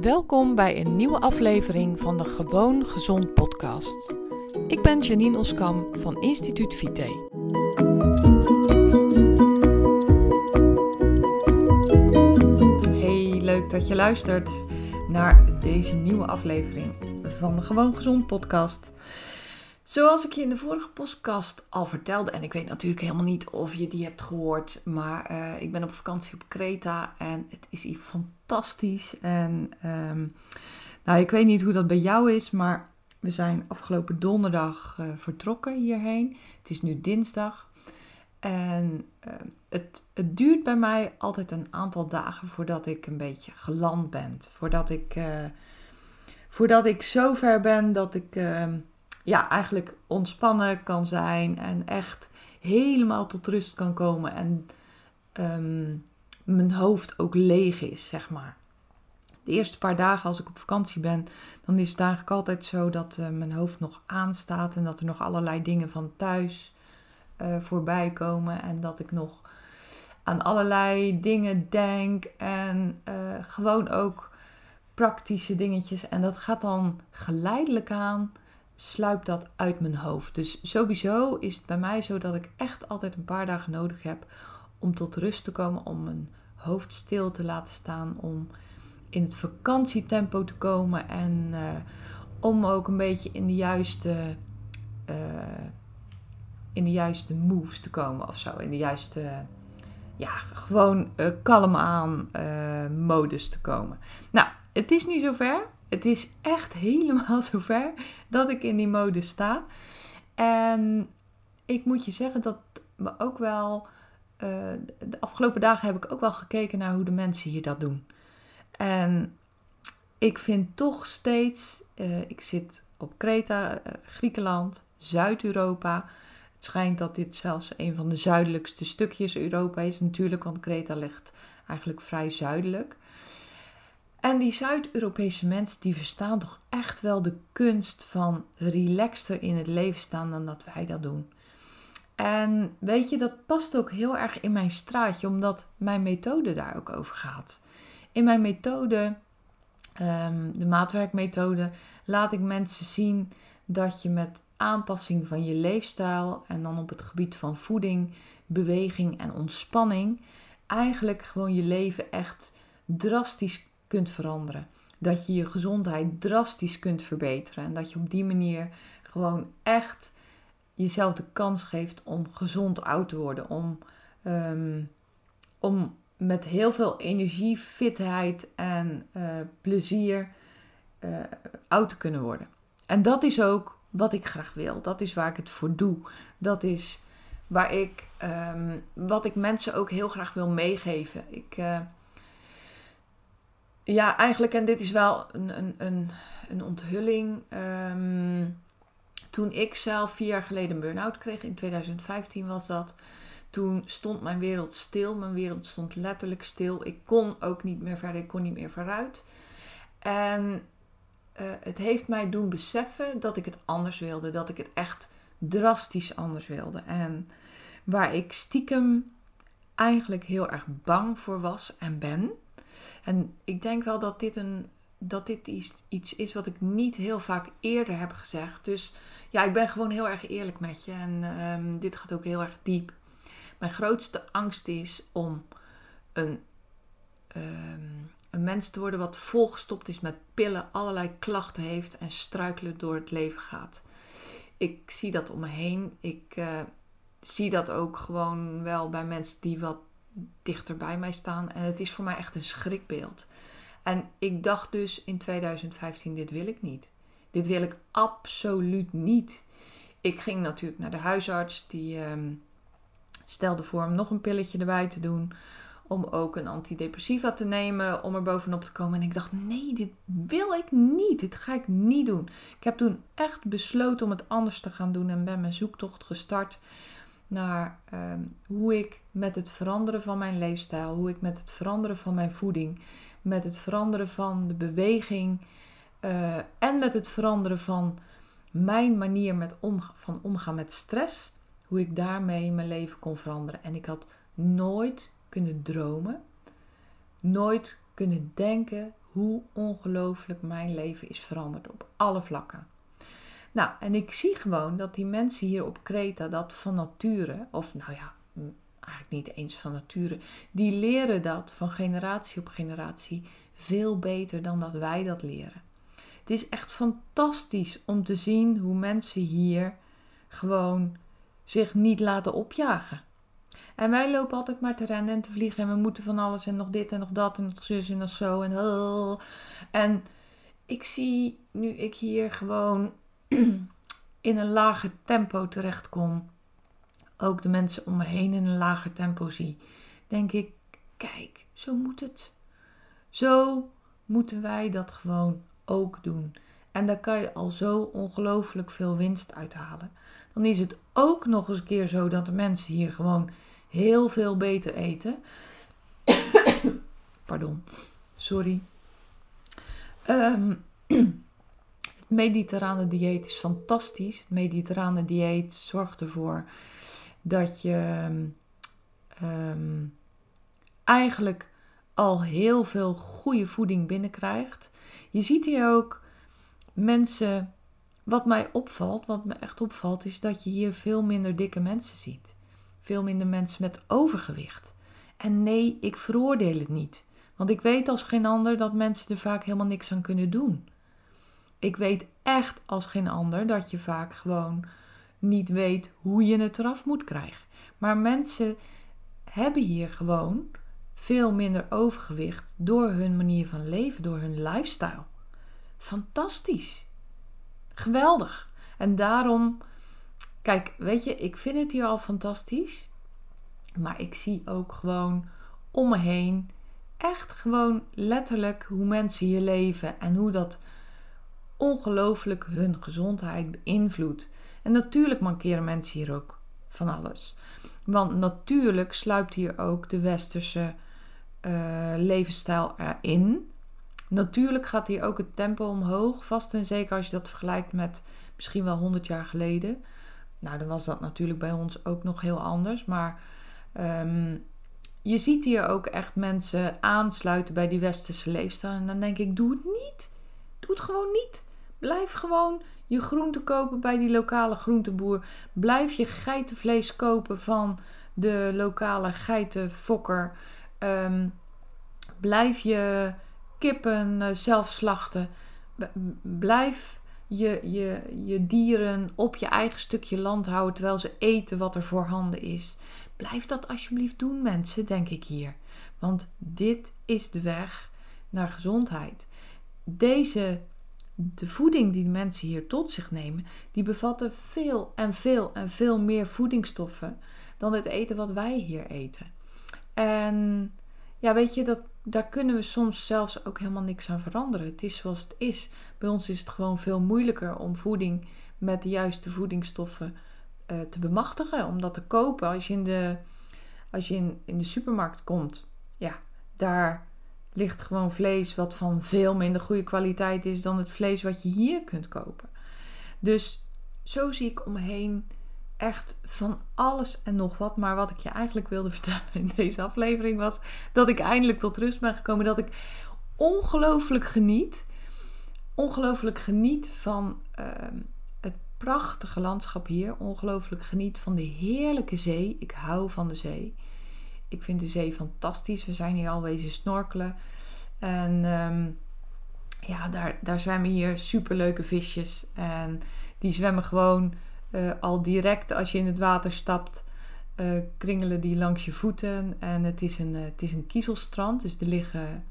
Welkom bij een nieuwe aflevering van de Gewoon Gezond podcast. Ik ben Janine Oskam van Instituut Vite. Hey, leuk dat je luistert naar deze nieuwe aflevering van de Gewoon Gezond podcast. Zoals ik je in de vorige podcast al vertelde, en ik weet natuurlijk helemaal niet of je die hebt gehoord, maar eh, ik ben op vakantie op Kreta en het is hier fantastisch. En um, nou, ik weet niet hoe dat bij jou is, maar we zijn afgelopen donderdag uh, vertrokken hierheen. Het is nu dinsdag. En uh, het, het duurt bij mij altijd een aantal dagen voordat ik een beetje geland ben. Voordat ik, uh, voordat ik zo ver ben dat ik ehm, ja, eigenlijk ontspannen kan zijn en echt helemaal tot rust kan komen en um, mijn hoofd ook leeg is, zeg maar. De eerste paar dagen als ik op vakantie ben, dan is het eigenlijk altijd zo dat uh, mijn hoofd nog aanstaat en dat er nog allerlei dingen van thuis uh, voorbij komen en dat ik nog aan allerlei dingen denk en uh, gewoon ook praktische dingetjes. En dat gaat dan geleidelijk aan sluipt dat uit mijn hoofd. Dus sowieso is het bij mij zo dat ik echt altijd een paar dagen nodig heb om tot rust te komen, om mijn hoofd stil te laten staan, om in het vakantietempo te komen en uh, om ook een beetje in de juiste, uh, in de juiste moves te komen of zo, in de juiste, ja, gewoon uh, kalm aan modus te komen. Nou, het is nu zover. Het is echt helemaal zover dat ik in die mode sta. En ik moet je zeggen dat me ook wel. Uh, de afgelopen dagen heb ik ook wel gekeken naar hoe de mensen hier dat doen. En ik vind toch steeds. Uh, ik zit op Kreta, uh, Griekenland, Zuid-Europa. Het schijnt dat dit zelfs een van de zuidelijkste stukjes Europa is, natuurlijk, want Kreta ligt eigenlijk vrij zuidelijk. En die Zuid-Europese mensen die verstaan toch echt wel de kunst van relaxter in het leven staan dan dat wij dat doen. En weet je, dat past ook heel erg in mijn straatje, omdat mijn methode daar ook over gaat. In mijn methode, um, de maatwerkmethode, laat ik mensen zien dat je met aanpassing van je leefstijl en dan op het gebied van voeding, beweging en ontspanning eigenlijk gewoon je leven echt drastisch kunt veranderen. Dat je je gezondheid drastisch kunt verbeteren. En dat je op die manier gewoon echt jezelf de kans geeft om gezond oud te worden. Om, um, om met heel veel energie, fitheid en uh, plezier uh, oud te kunnen worden. En dat is ook wat ik graag wil. Dat is waar ik het voor doe. Dat is waar ik, um, wat ik mensen ook heel graag wil meegeven. Ik, uh, ja, eigenlijk, en dit is wel een, een, een, een onthulling. Um, toen ik zelf vier jaar geleden een burn-out kreeg, in 2015 was dat. Toen stond mijn wereld stil. Mijn wereld stond letterlijk stil. Ik kon ook niet meer verder, ik kon niet meer vooruit. En uh, het heeft mij doen beseffen dat ik het anders wilde. Dat ik het echt drastisch anders wilde. En waar ik stiekem eigenlijk heel erg bang voor was en ben en ik denk wel dat dit, een, dat dit iets, iets is wat ik niet heel vaak eerder heb gezegd. Dus ja, ik ben gewoon heel erg eerlijk met je. En um, dit gaat ook heel erg diep. Mijn grootste angst is om een, um, een mens te worden wat volgestopt is met pillen, allerlei klachten heeft en struikelen door het leven gaat. Ik zie dat om me heen. Ik uh, zie dat ook gewoon wel bij mensen die wat dichter bij mij staan. En het is voor mij echt een schrikbeeld. En ik dacht dus in 2015, dit wil ik niet. Dit wil ik absoluut niet. Ik ging natuurlijk naar de huisarts. Die um, stelde voor om nog een pilletje erbij te doen. Om ook een antidepressiva te nemen. Om er bovenop te komen. En ik dacht, nee, dit wil ik niet. Dit ga ik niet doen. Ik heb toen echt besloten om het anders te gaan doen. En ben mijn zoektocht gestart naar um, hoe ik met het veranderen van mijn leefstijl, hoe ik met het veranderen van mijn voeding, met het veranderen van de beweging uh, en met het veranderen van mijn manier met omga van omgaan met stress, hoe ik daarmee mijn leven kon veranderen. En ik had nooit kunnen dromen, nooit kunnen denken hoe ongelooflijk mijn leven is veranderd op alle vlakken. Nou, en ik zie gewoon dat die mensen hier op Kreta dat van nature, of nou ja, eigenlijk niet eens van nature, die leren dat van generatie op generatie veel beter dan dat wij dat leren. Het is echt fantastisch om te zien hoe mensen hier gewoon zich niet laten opjagen. En wij lopen altijd maar te rennen en te vliegen en we moeten van alles en nog dit en nog dat en nog zus en nog zo en. En ik zie nu ik hier gewoon in een lager tempo terechtkom, ook de mensen om me heen in een lager tempo zie, denk ik, kijk, zo moet het. Zo moeten wij dat gewoon ook doen. En daar kan je al zo ongelooflijk veel winst uithalen. Dan is het ook nog eens een keer zo dat de mensen hier gewoon heel veel beter eten. Pardon, sorry. Um, het mediterrane dieet is fantastisch. Het mediterrane dieet zorgt ervoor dat je um, eigenlijk al heel veel goede voeding binnenkrijgt. Je ziet hier ook mensen. Wat mij opvalt, wat me echt opvalt, is dat je hier veel minder dikke mensen ziet. Veel minder mensen met overgewicht. En nee, ik veroordeel het niet. Want ik weet als geen ander dat mensen er vaak helemaal niks aan kunnen doen. Ik weet echt als geen ander dat je vaak gewoon niet weet hoe je het eraf moet krijgen. Maar mensen hebben hier gewoon veel minder overgewicht door hun manier van leven, door hun lifestyle. Fantastisch. Geweldig. En daarom, kijk, weet je, ik vind het hier al fantastisch. Maar ik zie ook gewoon om me heen echt gewoon letterlijk hoe mensen hier leven en hoe dat ongelooflijk hun gezondheid beïnvloedt. En natuurlijk mankeren mensen hier ook van alles. Want natuurlijk sluipt hier ook de westerse uh, levensstijl erin. Natuurlijk gaat hier ook het tempo omhoog, vast en zeker als je dat vergelijkt met misschien wel 100 jaar geleden. Nou, dan was dat natuurlijk bij ons ook nog heel anders. Maar um, je ziet hier ook echt mensen aansluiten bij die westerse leefstijl. En dan denk ik, doe het niet. Doe het gewoon niet. Blijf gewoon je groente kopen bij die lokale groenteboer. Blijf je geitenvlees kopen van de lokale geitenfokker. Um, blijf je kippen uh, zelf slachten. Blijf je, je, je dieren op je eigen stukje land houden terwijl ze eten wat er voorhanden is. Blijf dat alsjeblieft doen, mensen, denk ik hier. Want dit is de weg naar gezondheid. Deze, de voeding die de mensen hier tot zich nemen, die bevatten veel en veel en veel meer voedingsstoffen dan het eten wat wij hier eten. En ja, weet je, dat, daar kunnen we soms zelfs ook helemaal niks aan veranderen. Het is zoals het is. Bij ons is het gewoon veel moeilijker om voeding met de juiste voedingsstoffen uh, te bemachtigen. Om dat te kopen. Als je in de, als je in, in de supermarkt komt, ja, daar ligt gewoon vlees wat van veel minder goede kwaliteit is dan het vlees wat je hier kunt kopen. Dus zo zie ik omheen echt van alles en nog wat. Maar wat ik je eigenlijk wilde vertellen in deze aflevering was dat ik eindelijk tot rust ben gekomen. Dat ik ongelooflijk geniet. Ongelooflijk geniet van ehm, het prachtige landschap hier. Ongelooflijk geniet van de heerlijke zee. Ik hou van de zee. Ik vind de zee fantastisch. We zijn hier al wezen snorkelen. En ehm, ja, daar, daar zwemmen hier superleuke visjes. En die zwemmen gewoon uh, al direct als je in het water stapt, uh, kringelen die langs je voeten. En het is een, het is een kiezelstrand, dus er liggen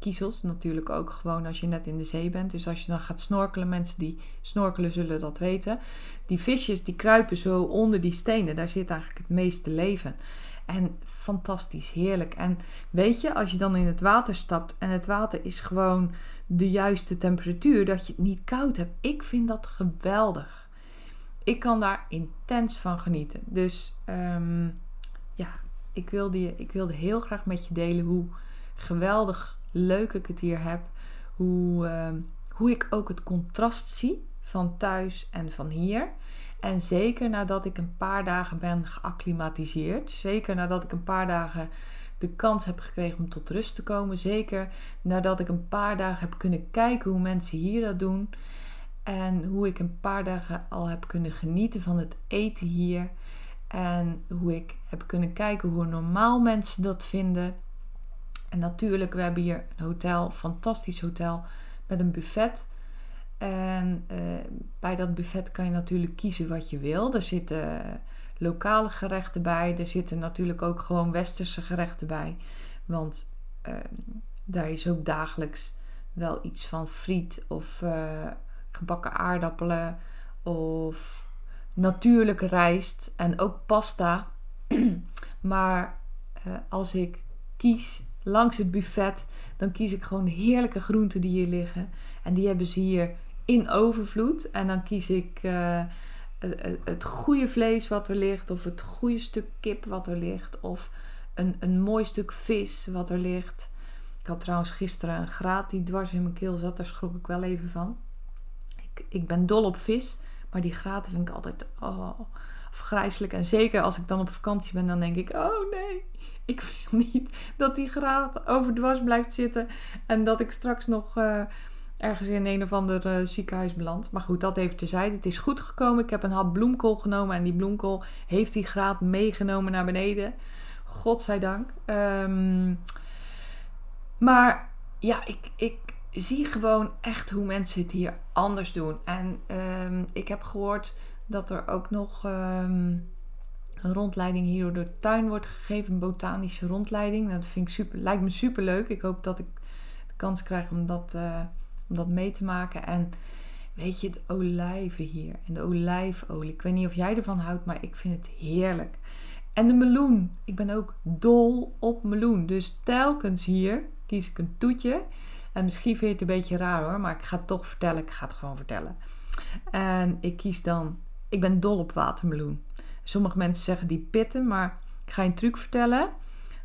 kiezels natuurlijk ook gewoon als je net in de zee bent. Dus als je dan gaat snorkelen, mensen die snorkelen zullen dat weten. Die visjes die kruipen zo onder die stenen, daar zit eigenlijk het meeste leven. En fantastisch, heerlijk. En weet je, als je dan in het water stapt en het water is gewoon de juiste temperatuur, dat je het niet koud hebt. Ik vind dat geweldig ik kan daar intens van genieten. Dus ehm, ja, ik wilde, ik wilde heel graag met je delen hoe geweldig leuk ik het hier heb. Hoe, ehm, hoe ik ook het contrast zie van thuis en van hier. En zeker nadat ik een paar dagen ben geacclimatiseerd. Zeker nadat ik een paar dagen de kans heb gekregen om tot rust te komen. Zeker nadat ik een paar dagen heb kunnen kijken hoe mensen hier dat doen. En hoe ik een paar dagen al heb kunnen genieten van het eten hier. En hoe ik heb kunnen kijken hoe normaal mensen dat vinden. En natuurlijk, we hebben hier een hotel, fantastisch hotel, met een buffet. En uh, bij dat buffet kan je natuurlijk kiezen wat je wil. Er zitten lokale gerechten bij. Er zitten natuurlijk ook gewoon westerse gerechten bij. Want uh, daar is ook dagelijks wel iets van friet of gebakken aardappelen of natuurlijke rijst en ook pasta. maar als ik kies langs het buffet, dan kies ik gewoon heerlijke groenten die hier liggen. En die hebben ze hier in overvloed. En dan kies ik uh, het, goede vlees wat er ligt, of het goede stuk kip wat er ligt, of een, een mooi stuk vis wat er ligt. Ik had trouwens gisteren een graat die dwars in mijn keel zat, daar schrok ik wel even van. Ik, ik ben dol op vis, maar die graten vind ik altijd oh. En zeker als ik dan op vakantie ben, dan denk ik: oh nee, ik wil niet dat die graat overdwars blijft zitten en dat ik straks nog. Uh, ergens in een of ander uh, ziekenhuis beland. Maar goed, dat even terzijde. Het is goed gekomen. Ik heb een hap bloemkool genomen en die bloemkool heeft die graad meegenomen naar beneden. Godzijdank. Um, maar ja, ik, ik zie gewoon echt hoe mensen het hier anders doen. En um, ik heb gehoord dat er ook nog um, een rondleiding hier door de tuin wordt gegeven. Een botanische rondleiding. Dat vind ik super, lijkt me super leuk. Ik hoop dat ik de kans krijg om dat... Uh, om dat mee te maken. En weet je, de olijven hier en de olijfolie. Ik weet niet of jij ervan houdt, maar ik vind het heerlijk. En de meloen. Ik ben ook dol op meloen. Dus telkens hier kies ik een toetje. En misschien vind je het een beetje raar hoor, maar ik ga het toch vertellen. Ik ga het gewoon vertellen. En ik kies dan, ik ben dol op watermeloen. Sommige mensen zeggen die pitten, maar ik ga je een truc vertellen.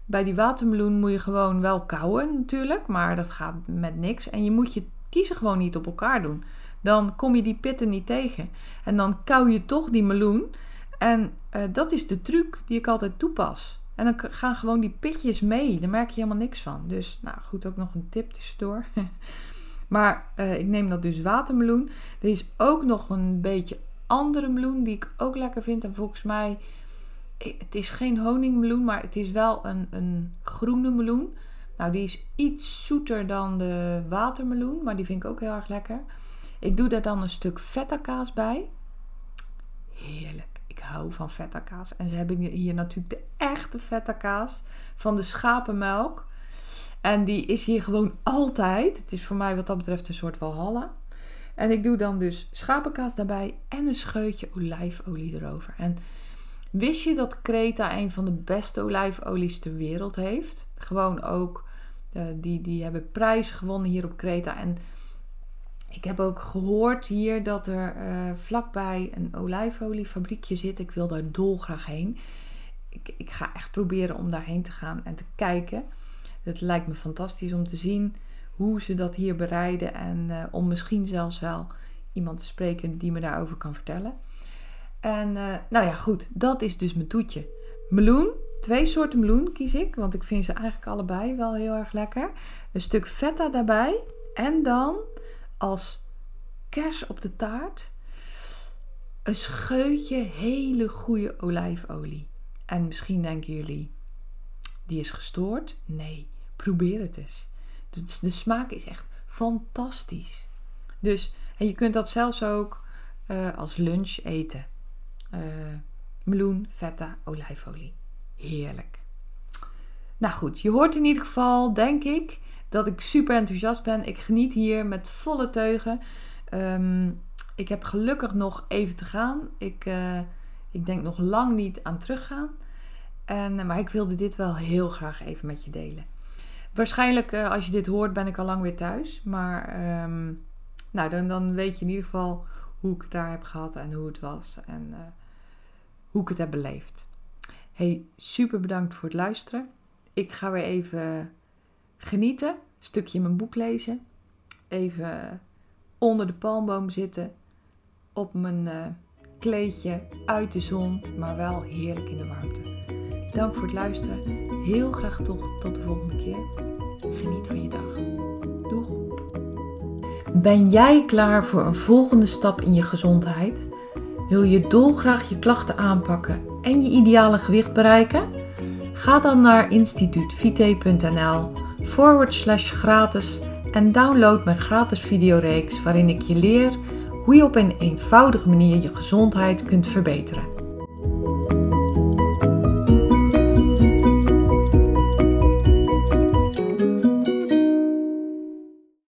Bij die watermeloen moet je gewoon wel kauwen natuurlijk, maar dat gaat met niks. En je moet je kiezen gewoon niet op elkaar doen. Dan kom je die pitten niet tegen. En dan kauw je toch die meloen. En uh, dat is de truc die ik altijd toepas. En dan gaan gewoon die pitjes mee. Daar merk je helemaal niks van. Dus, nou goed, ook nog een tip tussendoor. maar uh, ik neem dat dus watermeloen. Er is ook nog een beetje andere meloen die ik ook lekker vind. En volgens mij, het is geen honingmeloen, maar het is wel een, een groene meloen. Nou, die is iets zoeter dan de watermeloen, maar die vind ik ook heel erg lekker. Ik doe daar dan een stuk feta kaas bij. Heerlijk. Ik hou van feta kaas. En ze hebben hier natuurlijk de echte feta kaas van de schapenmelk. En die is hier gewoon altijd. Het is voor mij wat dat betreft een soort walhalla. En ik doe dan dus schapenkaas daarbij en een scheutje olijfolie erover. En wist je dat Kreta een van de beste olijfolies ter wereld heeft? Gewoon ook uh, die, die hebben prijzen gewonnen hier op Kreta. En ik heb ook gehoord hier dat er uh, vlakbij een olijfoliefabriekje zit. Ik wil daar dolgraag heen. Ik, ik ga echt proberen om daarheen te gaan en te kijken. Het lijkt me fantastisch om te zien hoe ze dat hier bereiden. En uh, om misschien zelfs wel iemand te spreken die me daarover kan vertellen. En nou ja, goed, dat is dus mijn toetje. Meloen, Twee soorten meloen kies ik, want ik vind ze eigenlijk allebei wel heel erg lekker. Een stuk feta daarbij en dan als kers op de taart een scheutje hele goede olijfolie. En misschien denken jullie, die is gestoord? Nee, probeer het eens. De, de smaak is echt fantastisch. Dus, en je kunt dat zelfs ook uh, als lunch eten. Uh, meloen, feta, olijfolie. Heerlijk. Nou goed, je hoort in ieder geval, denk ik, dat ik super enthousiast ben. Ik geniet hier met volle teugen. Um, ik heb gelukkig nog even te gaan. Ik, uh, ik denk nog lang niet aan teruggaan. En, maar ik wilde dit wel heel graag even met je delen. Waarschijnlijk, uh, als je dit hoort, ben ik al lang weer thuis. Maar um, nou, dan, dan weet je in ieder geval hoe ik het daar heb gehad en hoe het was. En hoe ik het heb beleefd. Hey, super bedankt voor het luisteren. Ik ga weer even genieten, een stukje mijn boek lezen, even onder de palmboom zitten, op mijn uh, kleedje uit de zon, maar wel heerlijk in de warmte. Dank voor het luisteren. Heel graag toch tot de volgende keer. Geniet van je dag. Doeg! Ben jij klaar voor een volgende stap in je gezondheid? Wil je dolgraag je klachten aanpakken en je ideale gewicht bereiken? Ga dan naar instituutvite.nl forward slash gratis en download mijn gratis videoreeks waarin ik je leer hoe je op een eenvoudige manier je gezondheid kunt verbeteren.